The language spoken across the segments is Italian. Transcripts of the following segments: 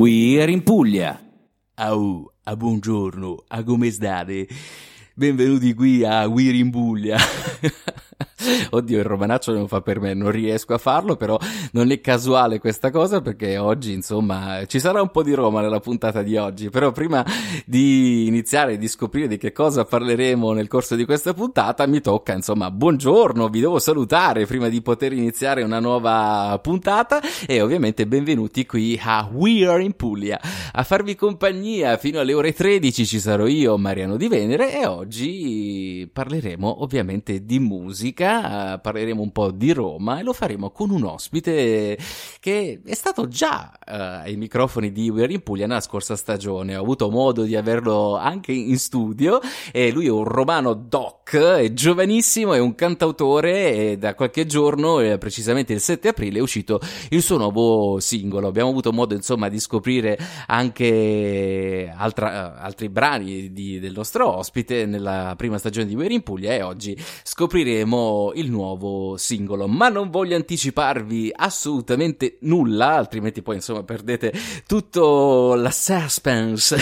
We are in Puglia. Au, a buongiorno, a come state? Benvenuti qui a We're in Puglia. Oddio, il romanaccio non fa per me, non riesco a farlo, però non è casuale questa cosa perché oggi, insomma, ci sarà un po' di Roma nella puntata di oggi, però prima di iniziare di scoprire di che cosa parleremo nel corso di questa puntata, mi tocca, insomma, buongiorno, vi devo salutare prima di poter iniziare una nuova puntata e ovviamente benvenuti qui a We Are in Puglia. A farvi compagnia fino alle ore 13 ci sarò io, Mariano Di Venere, e oggi parleremo ovviamente di musica eh, parleremo un po' di Roma e lo faremo con un ospite che è stato già uh, ai microfoni di We're in Puglia nella scorsa stagione. Ho avuto modo di averlo anche in studio e lui è un romano doc, è giovanissimo, è un cantautore e da qualche giorno, eh, precisamente il 7 aprile, è uscito il suo nuovo singolo. Abbiamo avuto modo insomma di scoprire anche altra, altri brani di, del nostro ospite nella prima stagione di We're in Puglia e oggi scopriremo il nuovo singolo, ma non voglio anticiparvi assolutamente nulla, altrimenti poi insomma perdete tutto la suspense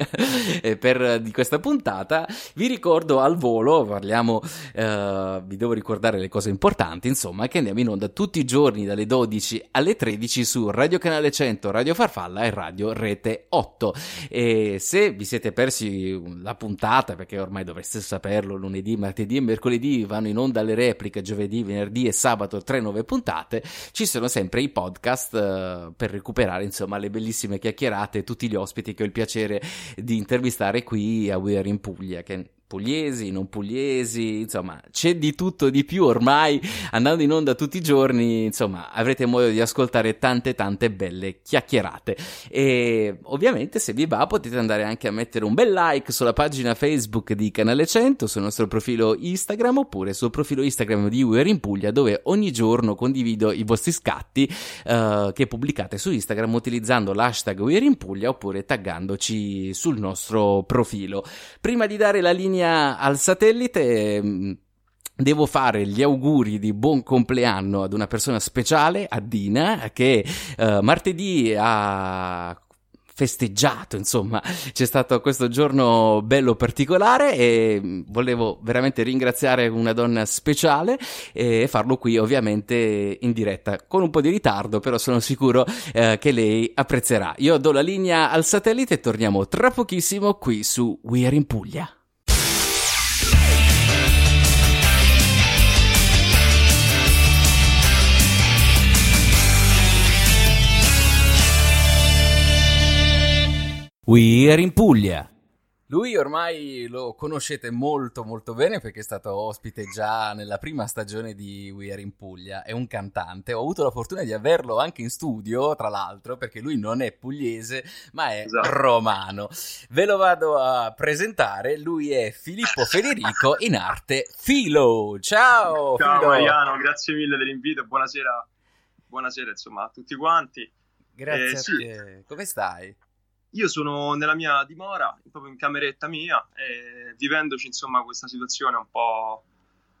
per, di questa puntata. Vi ricordo al volo, parliamo, uh, vi devo ricordare le cose importanti, insomma, che andiamo in onda tutti i giorni dalle 12 alle 13 su Radio Canale 100, Radio Farfalla e Radio Rete 8. E se vi siete persi la puntata, perché ormai dovreste saperlo, lunedì, martedì e mercoledì vanno in onda alle repliche giovedì, venerdì e sabato, tre nuove puntate, ci sono sempre i podcast uh, per recuperare insomma le bellissime chiacchierate e tutti gli ospiti che ho il piacere di intervistare qui a We Are in Puglia, che pugliesi, non pugliesi, insomma, c'è di tutto di più ormai, andando in onda tutti i giorni, insomma, avrete modo di ascoltare tante tante belle chiacchierate. E ovviamente se vi va potete andare anche a mettere un bel like sulla pagina Facebook di Canale 100, sul nostro profilo Instagram oppure sul profilo Instagram di We're in Puglia dove ogni giorno condivido i vostri scatti uh, che pubblicate su Instagram utilizzando l'hashtag We're in Puglia oppure taggandoci sul nostro profilo. Prima di dare la linea linea al satellite mm, devo fare gli auguri di buon compleanno ad una persona speciale, a Dina, che uh, martedì ha festeggiato, insomma, c'è stato questo giorno bello particolare e mm, volevo veramente ringraziare una donna speciale e farlo qui ovviamente in diretta con un po' di ritardo, però sono sicuro eh, che lei apprezzerà. Io do la linea al satellite e torniamo tra pochissimo qui su We Are in Puglia. We are in Puglia. Lui ormai lo conoscete molto molto bene perché è stato ospite già nella prima stagione di We Are in Puglia, è un cantante, ho avuto la fortuna di averlo anche in studio tra l'altro perché lui non è pugliese ma è esatto. romano. Ve lo vado a presentare, lui è Filippo Federico in arte Filo. Ciao! Ciao Filo. Mariano, grazie mille dell'invito, buonasera, buonasera insomma a tutti quanti. Grazie eh, a sì. te, come stai? Io sono nella mia dimora, proprio in cameretta mia, vivendoci insomma questa situazione un po'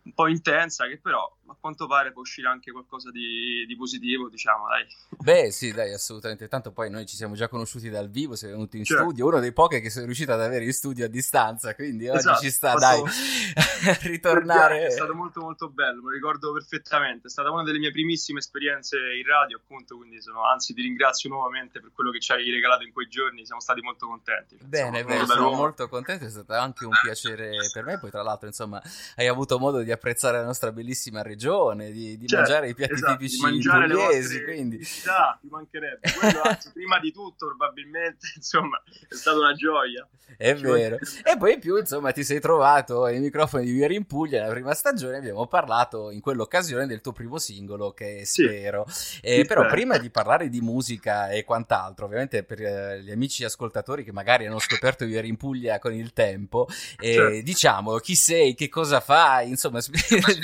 un po' intensa, che però a quanto pare può uscire anche qualcosa di, di, positivo, diciamo, dai. Beh, sì, dai, assolutamente. Tanto poi noi ci siamo già conosciuti dal vivo, sei venuto in certo. studio, uno dei pochi che sono riuscito ad avere in studio a distanza, quindi esatto, oggi ci sta, dai, ritornare. È stato molto molto bello, me lo ricordo perfettamente, è stata una delle mie primissime esperienze in radio, appunto, quindi sono, anzi ti ringrazio nuovamente per quello che ci hai regalato in quei giorni, siamo stati molto contenti. Bene, bene, sono molto contento, è stato anche un piacere per me, poi tra l'altro, insomma, hai avuto modo di apprezzare la nostra bellissima regia regione, di, di Certo, mangiare i piatti esatto, tipici mangiare pugliesi, quindi... tipicidà, ti mancherebbe. Quello, anzi, prima di tutto, probabilmente, insomma, è stata una gioia. È Ci vero. E poi in più, insomma, ti sei trovato ai microfoni di Vieri in Puglia nella prima stagione. Abbiamo parlato in quell'occasione del tuo primo singolo, che è Sì. Spero. Eh, però, spero. prima di parlare di musica e quant'altro, ovviamente per eh, gli amici ascoltatori che magari hanno scoperto Vieri in Puglia con il tempo, eh, Certo. diciamo chi sei, che cosa fai, insomma,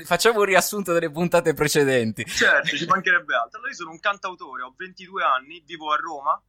facciamo un riassunto delle puntate precedenti. Certo, ci mancherebbe altro. Allora, io sono un cantautore, ho 22 anni, vivo a Roma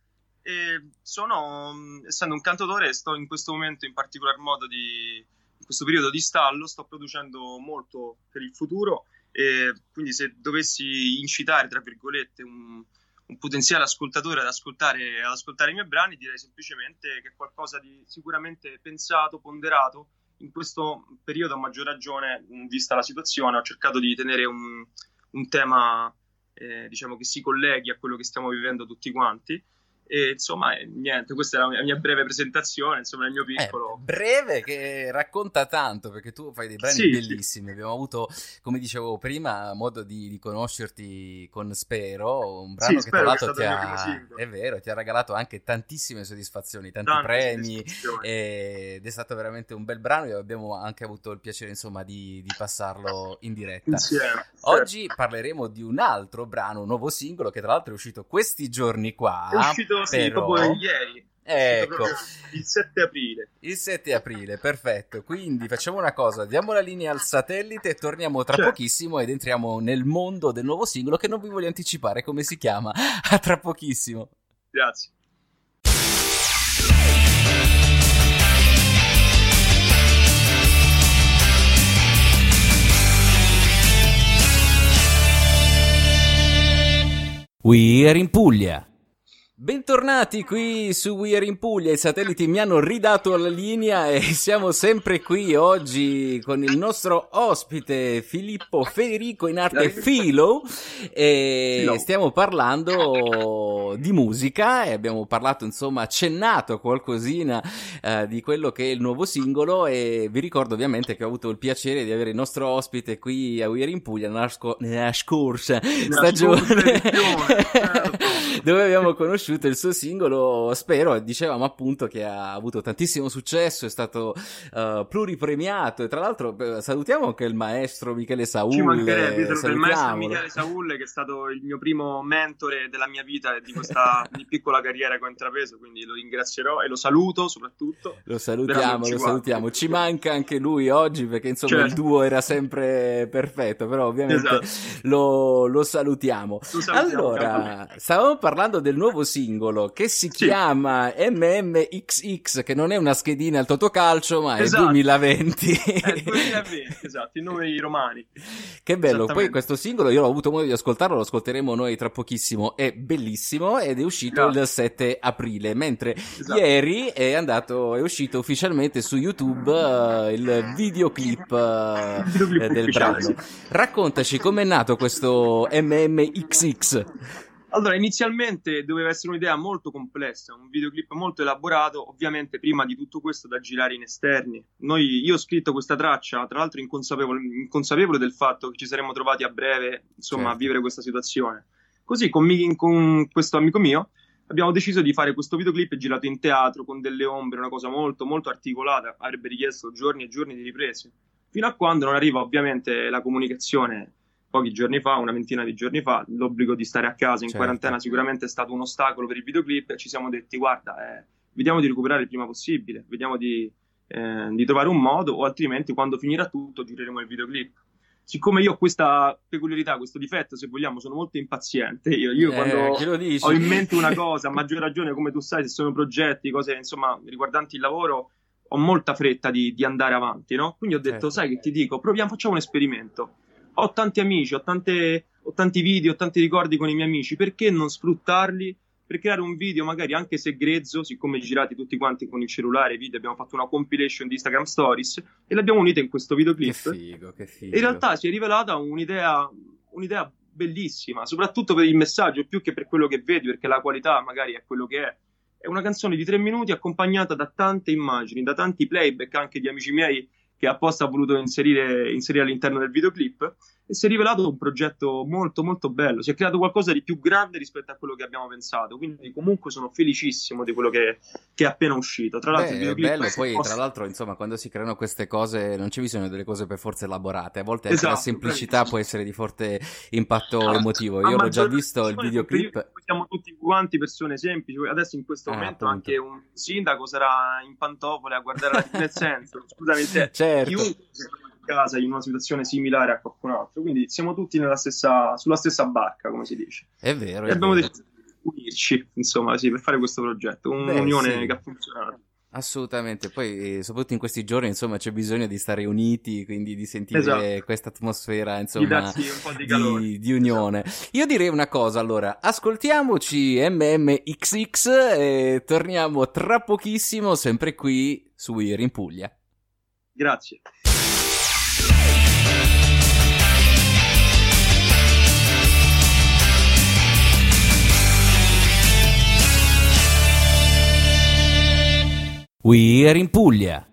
e sono, essendo un cantautore, sto in questo momento in particolar modo di, in questo periodo di stallo, sto producendo molto per il futuro e quindi se dovessi incitare, tra virgolette, un, un potenziale ascoltatore ad ascoltare, ad ascoltare i miei brani, direi semplicemente che è qualcosa di sicuramente pensato, ponderato. In questo periodo, a maggior ragione, mh, vista la situazione, ho cercato di tenere un, un tema eh, diciamo che si colleghi a quello che stiamo vivendo tutti quanti. E insomma, eh, niente, questa è la mia, breve presentazione, insomma, il mio Eh, piccolo. breve che racconta tanto perché tu fai dei brani Sì, bellissimi. Abbiamo avuto, come dicevo prima, modo di, di conoscerti con Spero, un brano Sì, che tra l'altro ti ha, è vero, ti ha regalato anche tantissime soddisfazioni, tanti Tante premi ed è stato veramente un bel brano e abbiamo anche avuto il piacere insomma di, di passarlo in diretta. Insieme. certo. Oggi parleremo di un altro brano, un nuovo singolo che tra l'altro è uscito questi giorni qua. È uscito sì, però- proprio ieri. Uscito Ecco. Il 7 aprile. Il 7 aprile, perfetto. Quindi facciamo una cosa, diamo la linea al satellite e torniamo tra Certo. pochissimo ed entriamo nel mondo del nuovo singolo che non vi voglio anticipare come si chiama. A tra pochissimo. Grazie. We are in Puglia. Bentornati qui su We Are in Puglia, i satelliti mi hanno ridato la linea e siamo sempre qui oggi con il nostro ospite Filippo Federico in arte Filo. E Filo. stiamo parlando di musica e abbiamo parlato insomma accennato qualcosina eh, di quello che è il nuovo singolo. E vi ricordo ovviamente che ho avuto il piacere di avere il nostro ospite qui a We Are in Puglia nella, sco- nella scorsa stagione. certo. dove abbiamo conosciuto il suo singolo Spero dicevamo appunto che ha avuto tantissimo successo è stato eh, pluripremiato e tra l'altro eh, salutiamo anche il maestro Michele Saul Ci mancherebbe, saluto il maestro. Michele Saul che è stato il mio primo mentore della mia vita e di questa di piccola carriera che ho intrapreso, quindi lo ringrazierò e lo saluto soprattutto. Lo salutiamo, lo salutiamo. Ci manca anche lui oggi perché insomma Certo. il duo era sempre perfetto, però ovviamente Esatto. lo, lo salutiamo. Lo salutiamo, Allora, stavamo parlando del nuovo singolo che si Sì. chiama MMXX, che non è una schedina al Totocalcio, ma è Esatto. 2020. È il 2020, esatto, i numeri romani. Che bello, poi questo singolo io ho avuto modo di ascoltarlo, lo ascolteremo noi tra pochissimo, è bellissimo ed è uscito Grazie. il 7 aprile, mentre Esatto. ieri è andato, è uscito ufficialmente su YouTube eh, il videoclip, Il videoclip eh, del ufficiale, brano. Raccontaci com'è nato questo MMXX. Allora, inizialmente doveva essere un'idea molto complessa, un videoclip molto elaborato, ovviamente prima di tutto questo da girare in esterni. Noi, io ho scritto questa traccia, tra l'altro inconsapevole, inconsapevole del fatto che ci saremmo trovati a breve, insomma, Certo. a vivere questa situazione. Così con, mi- con questo amico mio abbiamo deciso di fare questo videoclip girato in teatro, con delle ombre, una cosa molto, molto articolata, avrebbe richiesto giorni e giorni di riprese, fino a quando non arriva ovviamente la comunicazione pochi giorni fa, una ventina di giorni fa, l'obbligo di stare a casa in Certo. quarantena sicuramente è stato un ostacolo per il videoclip e ci siamo detti guarda, eh, vediamo di recuperare il prima possibile, vediamo di, eh, di trovare un modo o altrimenti quando finirà tutto gireremo il videoclip. Siccome io ho questa peculiarità, questo difetto, se vogliamo, sono molto impaziente. Io, io Eh, quando ho in mente una cosa, a maggior ragione, come tu sai, se sono progetti, cose insomma riguardanti il lavoro, ho molta fretta di, di andare avanti, no? Quindi ho detto, Certo. sai che ti dico, proviamo, facciamo un esperimento. Ho tanti amici, ho, tante, ho tanti video, ho tanti ricordi con i miei amici, perché non sfruttarli per creare un video magari anche se grezzo, siccome girati tutti quanti con il cellulare, video, abbiamo fatto una compilation di Instagram Stories e l'abbiamo unita in questo Che videoclip. figo, che figo. In realtà si è rivelata un'idea, un'idea bellissima, soprattutto per il messaggio, più che per quello che vedi, perché la qualità magari è quello che è. È una canzone di tre minuti accompagnata da tante immagini, da tanti playback anche di amici miei che apposta ha voluto inserire, inserire all'interno del videoclip. E si è rivelato un progetto molto molto bello, si è creato qualcosa di più grande rispetto a quello che abbiamo pensato, quindi comunque sono felicissimo di quello che, che è appena uscito. Tra l'altro, Beh, è bello, poi tra l'altro, insomma, quando si creano queste cose non c'è bisogno delle cose per forza elaborate, a volte Esatto, la semplicità bravissimo. può essere di forte impatto Esatto. emotivo. Io l'ho già visto il videoclip. Siamo tutti quanti persone semplici. Adesso in questo Ah, momento appunto. anche un sindaco sarà in pantofole a guardare la nel senso, scusami te, Certo. chiunque casa in una situazione similare a qualcun altro. Quindi siamo tutti nella stessa, sulla stessa barca, come si dice. È vero, E è abbiamo vero. deciso di unirci, insomma, sì, per fare questo progetto. Un'unione sì. che ha funzionato. Assolutamente, poi eh, soprattutto in questi giorni insomma c'è bisogno di stare uniti, quindi di sentire Esatto. questa atmosfera Di insomma di di, di unione. Io direi una cosa allora, ascoltiamoci MMXX e torniamo tra pochissimo sempre qui su Weir in Puglia. Grazie. We're in Puglia.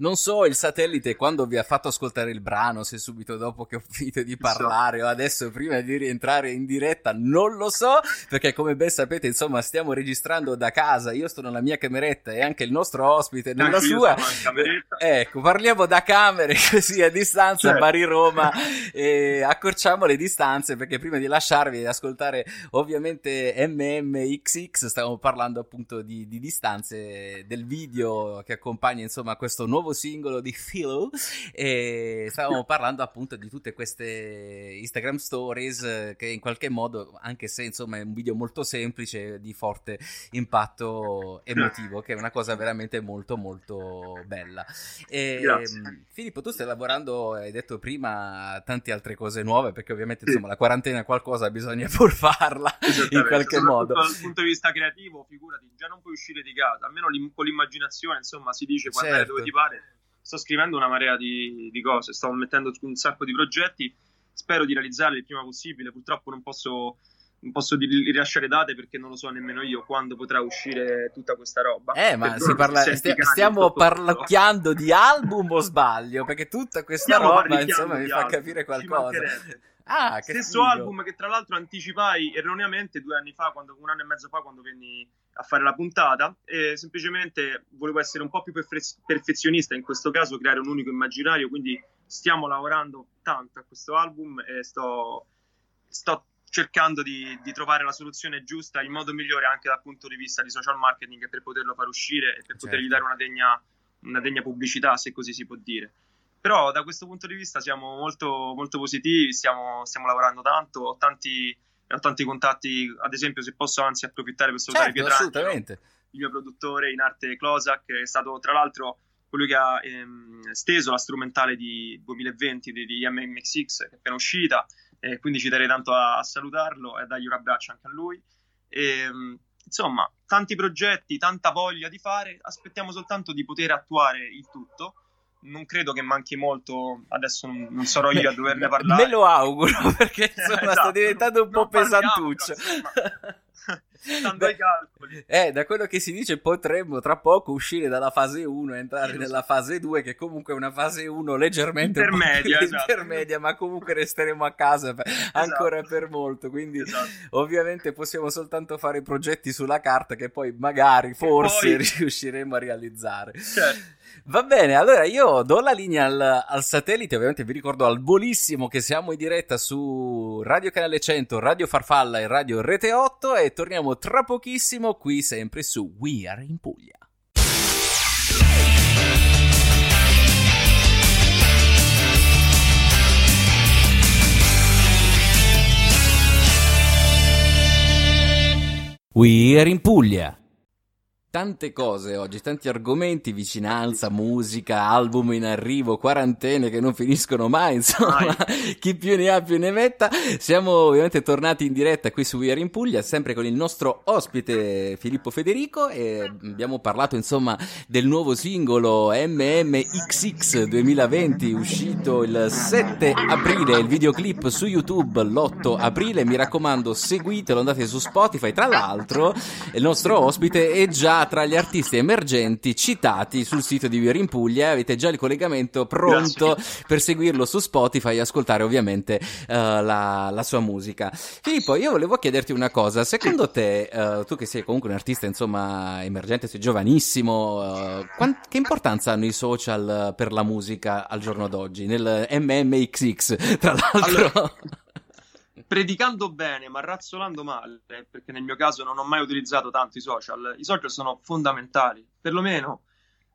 Non so il satellite quando vi ha fatto ascoltare il brano, se subito dopo che ho finito di parlare o adesso prima di rientrare in diretta, non lo so, perché come ben sapete, insomma, stiamo registrando da casa, io sto nella mia cameretta e anche il nostro ospite nella Anche io sua. cameretta. Ecco, parliamo da camere così a distanza, Certo. Bari Roma, e accorciamo le distanze perché prima di lasciarvi ed ascoltare ovviamente MMXX stavamo parlando appunto di, di distanze del video che accompagna insomma questo nuovo singolo di Philo e stavamo parlando appunto di tutte queste Instagram stories eh, che in qualche modo, anche se insomma è un video molto semplice, di forte impatto emotivo, che è una cosa veramente molto molto bella. E, Grazie. mh, Filippo, tu stai lavorando, hai detto prima, tante altre cose nuove, perché ovviamente insomma la quarantena qualcosa bisogna pur farla in qualche modo. Dal punto di vista creativo, figurati, già non puoi uscire di casa, almeno con l'immaginazione, insomma, si dice guardare Certo. dove ti pare. Sto scrivendo una marea di, di cose, sto mettendo un sacco di progetti, spero di realizzarli il prima possibile. Purtroppo non posso, non posso rilasciare date perché non lo so nemmeno io quando potrà uscire tutta questa roba. Eh, ma parla- cani stiamo parlocchiando di album o sbaglio? Perché tutta questa Stiamo roba, insomma, mi fa album, capire qualcosa. Ah, Stesso figo. album che tra l'altro anticipai erroneamente due anni fa, quando, un anno e mezzo fa, quando venni a fare la puntata. E semplicemente volevo essere un po' più perfe- perfezionista in questo caso, creare un unico immaginario. Quindi stiamo lavorando tanto a questo album e sto, sto cercando di, di trovare la soluzione giusta, il modo migliore anche dal punto di vista di social marketing per poterlo far uscire e per potergli Certo. dare una degna, una degna pubblicità, se così si può dire. Però da questo punto di vista siamo molto, molto positivi, stiamo, stiamo lavorando tanto, ho tanti, ho tanti contatti, ad esempio se posso anzi approfittare per salutare Certo, Pietrangelo, il mio produttore in arte Closac, che è stato tra l'altro colui che ha ehm, steso la strumentale di 2020 di, di MMXX che è appena uscita, e quindi ci terrei tanto a, a salutarlo e a dargli un abbraccio anche a lui. E, insomma, tanti progetti, tanta voglia di fare, aspettiamo soltanto di poter attuare il tutto. Non credo che manchi molto, adesso non, non sarò io a doverne parlare. Me lo auguro perché insomma sta Esatto. diventando un po' parliamo, pesantuccio. Stando ai calcoli. Eh, da quello che si dice potremmo tra poco uscire dalla fase 1 e entrare Sì, lo so. nella fase 2 che comunque è una fase 1 leggermente Intermedia, esatto. intermedia, ma comunque resteremo a casa per- ancora per molto, quindi Esatto. ovviamente possiamo soltanto fare progetti sulla carta che poi magari forse poi- riusciremo a realizzare. Certo. Va bene, allora io do la linea al, al satellite, ovviamente vi ricordo al volissimo che siamo in diretta su Radio Canale 100, Radio Farfalla e Radio Rete 8 e torniamo tra pochissimo qui sempre su We Are in Puglia. We Are in Puglia. Tante cose oggi, tanti argomenti, vicinanza, musica, album in arrivo, quarantene che non finiscono mai, insomma, chi più ne ha più ne metta. Siamo ovviamente tornati in diretta qui su We Are in Puglia, sempre con il nostro ospite Filippo Federico e abbiamo parlato insomma del nuovo singolo MMXX 2020 uscito il 7 aprile, il videoclip su YouTube l'8 aprile, mi raccomando seguitelo, andate su Spotify, tra l'altro il nostro ospite è già tra gli artisti emergenti citati sul sito di Viore in Puglia. Avete già il collegamento pronto Grazie. per seguirlo su Spotify e ascoltare ovviamente eh, la, la sua musica. Filippo, io volevo chiederti una cosa. Secondo te, eh, tu che sei comunque un artista insomma emergente, sei giovanissimo, eh, quan- che importanza hanno i social per la musica al giorno d'oggi? Nel MMXX, tra l'altro. Allora, predicando bene ma razzolando male, perché nel mio caso non ho mai utilizzato tanto i social, i social sono fondamentali, perlomeno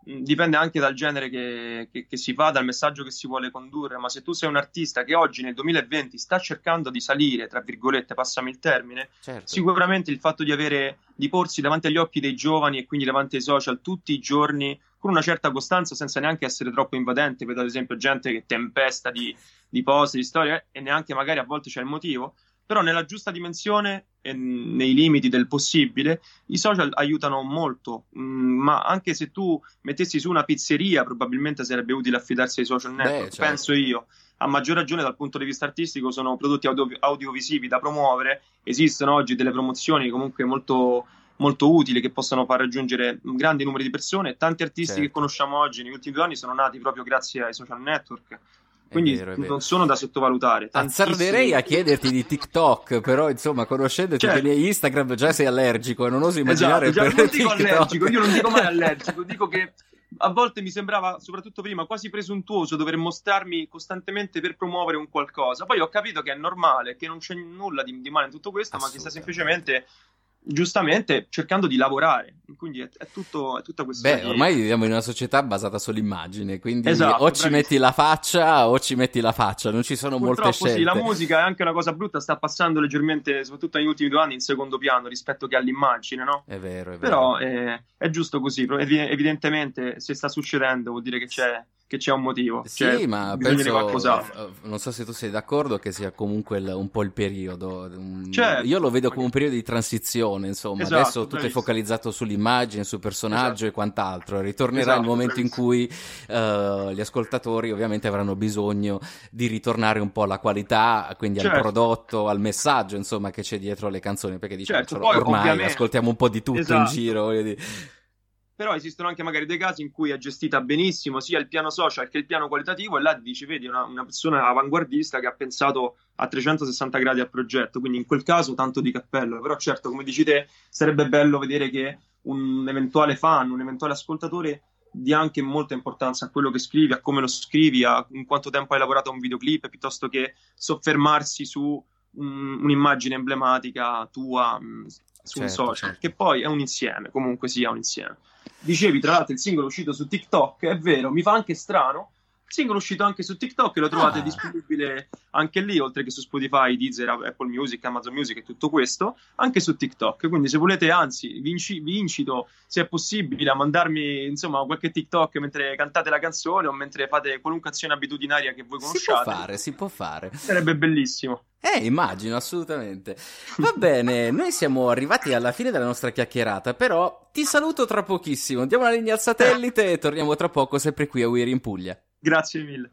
dipende anche dal genere che, che- che si fa, dal messaggio che si vuole condurre, ma se tu sei un artista che oggi nel 2020 sta cercando di salire, tra virgolette, passami il termine, Certo. sicuramente il fatto di avere di porsi davanti agli occhi dei giovani e quindi davanti ai social tutti i giorni con una certa costanza senza neanche essere troppo invadente vedo ad esempio gente che tempesta di, di post, di storie e neanche magari a volte c'è il motivo. Però nella giusta dimensione e nei limiti del possibile i social aiutano molto. Mm, ma anche se tu mettessi su una pizzeria probabilmente sarebbe utile affidarsi ai social network certo. penso io. A maggior ragione dal punto di vista artistico sono prodotti audio- audiovisivi da promuovere. Esistono oggi delle promozioni comunque molto, molto utili che possono far raggiungere grandi numeri di persone. Tanti artisti Certo. che conosciamo oggi negli ultimi due anni sono nati proprio grazie ai social network. Quindi vero, non sono da sottovalutare. Azzarderei a Tantissimi- chiederti di TikTok, però insomma, conoscendoti Certo. che nei Instagram già sei allergico e non oso immaginare Esatto, per non dico TikTok. allergico, io non dico mai allergico, dico che a volte mi sembrava, soprattutto prima, quasi presuntuoso dover mostrarmi costantemente per promuovere un qualcosa. Poi ho capito che è normale, che non c'è nulla di, di male in tutto questo, ma che sta semplicemente, giustamente, cercando di lavorare. Quindi è, è tutto, è tutta questione Beh, ormai viviamo in una società basata sull'immagine, quindi Esatto, o ci bravissimo. metti la faccia o ci metti la faccia, non ci sono molte Purtroppo scelte. sì, la musica è anche una cosa brutta, sta passando leggermente, soprattutto negli ultimi due anni, in secondo piano rispetto che all'immagine, no? È vero, è vero. Però eh, è giusto così, evidentemente se sta succedendo vuol dire che c'è, che c'è un motivo, Sì, cioè, ma penso, qualcos'altro. eh, non so se tu sei d'accordo, che sia comunque il- un po' il periodo. un- Certo. Io lo vedo come un periodo di transizione, insomma. Esatto, Adesso tutto è focalizzato sull'immagine, sul personaggio Esatto. e quant'altro. Ritornerà Esatto, il momento in cui eh, gli ascoltatori ovviamente avranno bisogno di ritornare un po' alla qualità, quindi al Certo. prodotto, al messaggio, insomma, che c'è dietro le canzoni. Perché diciamo, Certo, poi ormai ovviamente- ascoltiamo un po' di tutto in Esatto. giro. voglio dire. Però esistono anche magari dei casi in cui è gestita benissimo sia il piano social che il piano qualitativo e là dici, vedi, una, una persona avanguardista che ha pensato a 360 gradi al progetto, quindi in quel caso tanto di cappello. Però certo, come dici te, sarebbe bello vedere che un eventuale fan, un eventuale ascoltatore dia anche molta importanza a quello che scrivi, a come lo scrivi, a in quanto tempo hai lavorato a un videoclip, piuttosto che soffermarsi su un- un'immagine emblematica tua su un Certo, social, certo. che poi è un insieme, comunque sia un insieme. Dicevi, tra l'altro, il singolo uscito su TikTok, è vero, mi fa anche strano. Singolo uscito anche su TikTok e lo trovate Ah. disponibile anche lì, oltre che su Spotify, Deezer, Apple Music, Amazon Music e tutto questo, anche su TikTok. Quindi se volete, anzi, vi, inci- vi incito, se è possibile, a mandarmi, insomma, qualche TikTok mentre cantate la canzone o mentre fate qualunque azione abitudinaria che voi Si può conosciate. fare, si può fare. Sarebbe bellissimo. Eh, immagino, assolutamente. Va bene, noi siamo arrivati alla fine della nostra chiacchierata, però ti saluto tra pochissimo. Diamo una linea al satellite e torniamo tra poco, sempre qui a Weir in Puglia. Grazie mille.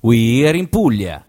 Weir in Puglia.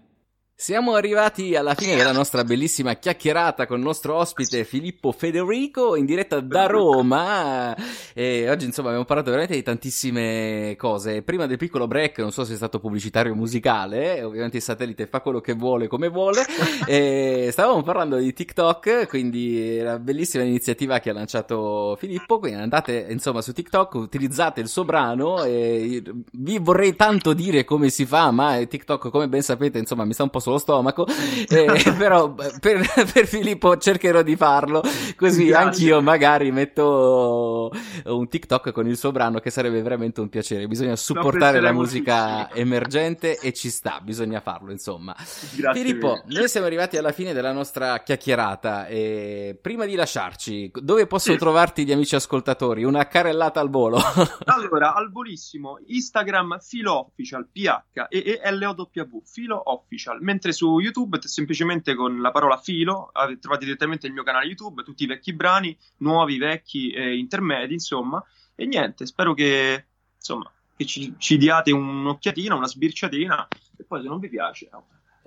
Siamo arrivati alla fine della nostra bellissima chiacchierata con il nostro ospite Filippo Federico in diretta da Roma e oggi insomma abbiamo parlato veramente di tantissime cose. Prima del piccolo break, non so se è stato pubblicitario o musicale, ovviamente il satellite fa quello che vuole come vuole. e stavamo parlando di TikTok, quindi la bellissima iniziativa che ha lanciato Filippo, quindi andate insomma su TikTok, utilizzate il suo brano e vi vorrei tanto dire come si fa, ma TikTok come ben sapete insomma mi sta un po' sullo stomaco, eh, però per, per Filippo cercherò di farlo, così anch'io magari metto un TikTok con il suo brano che sarebbe veramente un piacere, bisogna supportare la musica emergente e ci sta, bisogna farlo insomma. Grazie Filippo, mille. noi siamo arrivati alla fine della nostra chiacchierata e prima di lasciarci, dove possono Sì. trovarti gli amici ascoltatori? Una carrellata al volo. Allora, al volissimo, Instagram Filo Official, PH e e LOW, Filo Official, mentre su YouTube semplicemente con la parola Filo trovate direttamente il mio canale YouTube, tutti i vecchi brani, nuovi, vecchi e intermedi, insomma, e niente, spero che, insomma, che ci, ci diate un'occhiatina, una sbirciatina e poi se non vi piace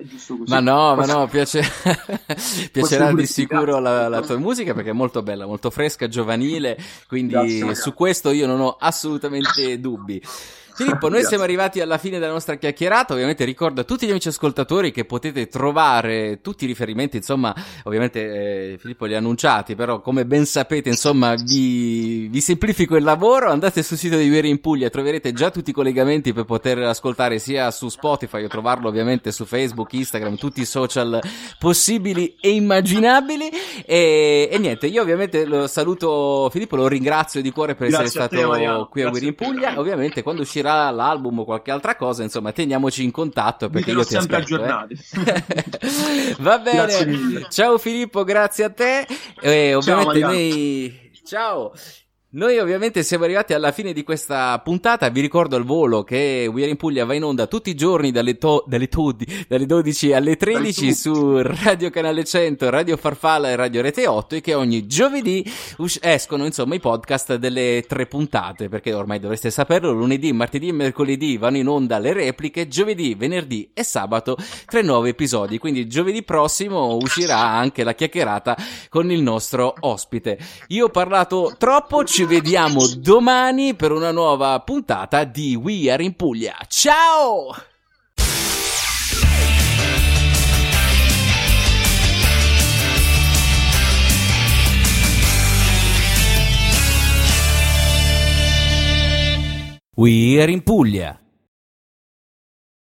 è giusto così. Ma no, ma no, piace... piacerà di sicuro la, la, tua musica perché è molto bella, molto fresca, giovanile, quindi Grazie, su questo io non ho assolutamente dubbi. Filippo, noi siamo arrivati alla fine della nostra chiacchierata. Ovviamente ricordo a tutti gli amici ascoltatori che potete trovare tutti i riferimenti, insomma, ovviamente eh, Filippo li ha annunciati, però come ben sapete, insomma, vi, vi semplifico il lavoro. Andate sul sito di Ueri in Puglia, troverete già tutti i collegamenti per poter ascoltare sia su Spotify o trovarlo ovviamente su Facebook, Instagram, tutti i social possibili e immaginabili. E, e niente, io ovviamente lo saluto Filippo, lo ringrazio di cuore per Grazie essere te, stato Mariano. qui a Ueri in Puglia. Ovviamente quando uscirà uscirà l'album o qualche altra cosa, insomma, teniamoci in contatto perché io ti sempre aspetto. aggiornati. Eh. Va bene. Ciao Filippo, grazie a te. E ovviamente Mariano. noi Ciao. Noi ovviamente siamo arrivati alla fine di questa puntata, vi ricordo al volo che We Are in Puglia va in onda tutti i giorni dalle, to- dalle, todi- dalle 12 alle 13 Dai, su Radio Canale 100, Radio Farfalla e Radio Rete 8 e che ogni giovedì us- escono insomma i podcast delle tre puntate perché ormai dovreste saperlo, lunedì, martedì e mercoledì vanno in onda le repliche, giovedì, venerdì e sabato tre nuovi episodi, quindi giovedì prossimo uscirà anche la chiacchierata con il nostro ospite. Io ho parlato troppo, ci vediamo domani per una nuova puntata di We Are in Puglia. Ciao! We Are in Puglia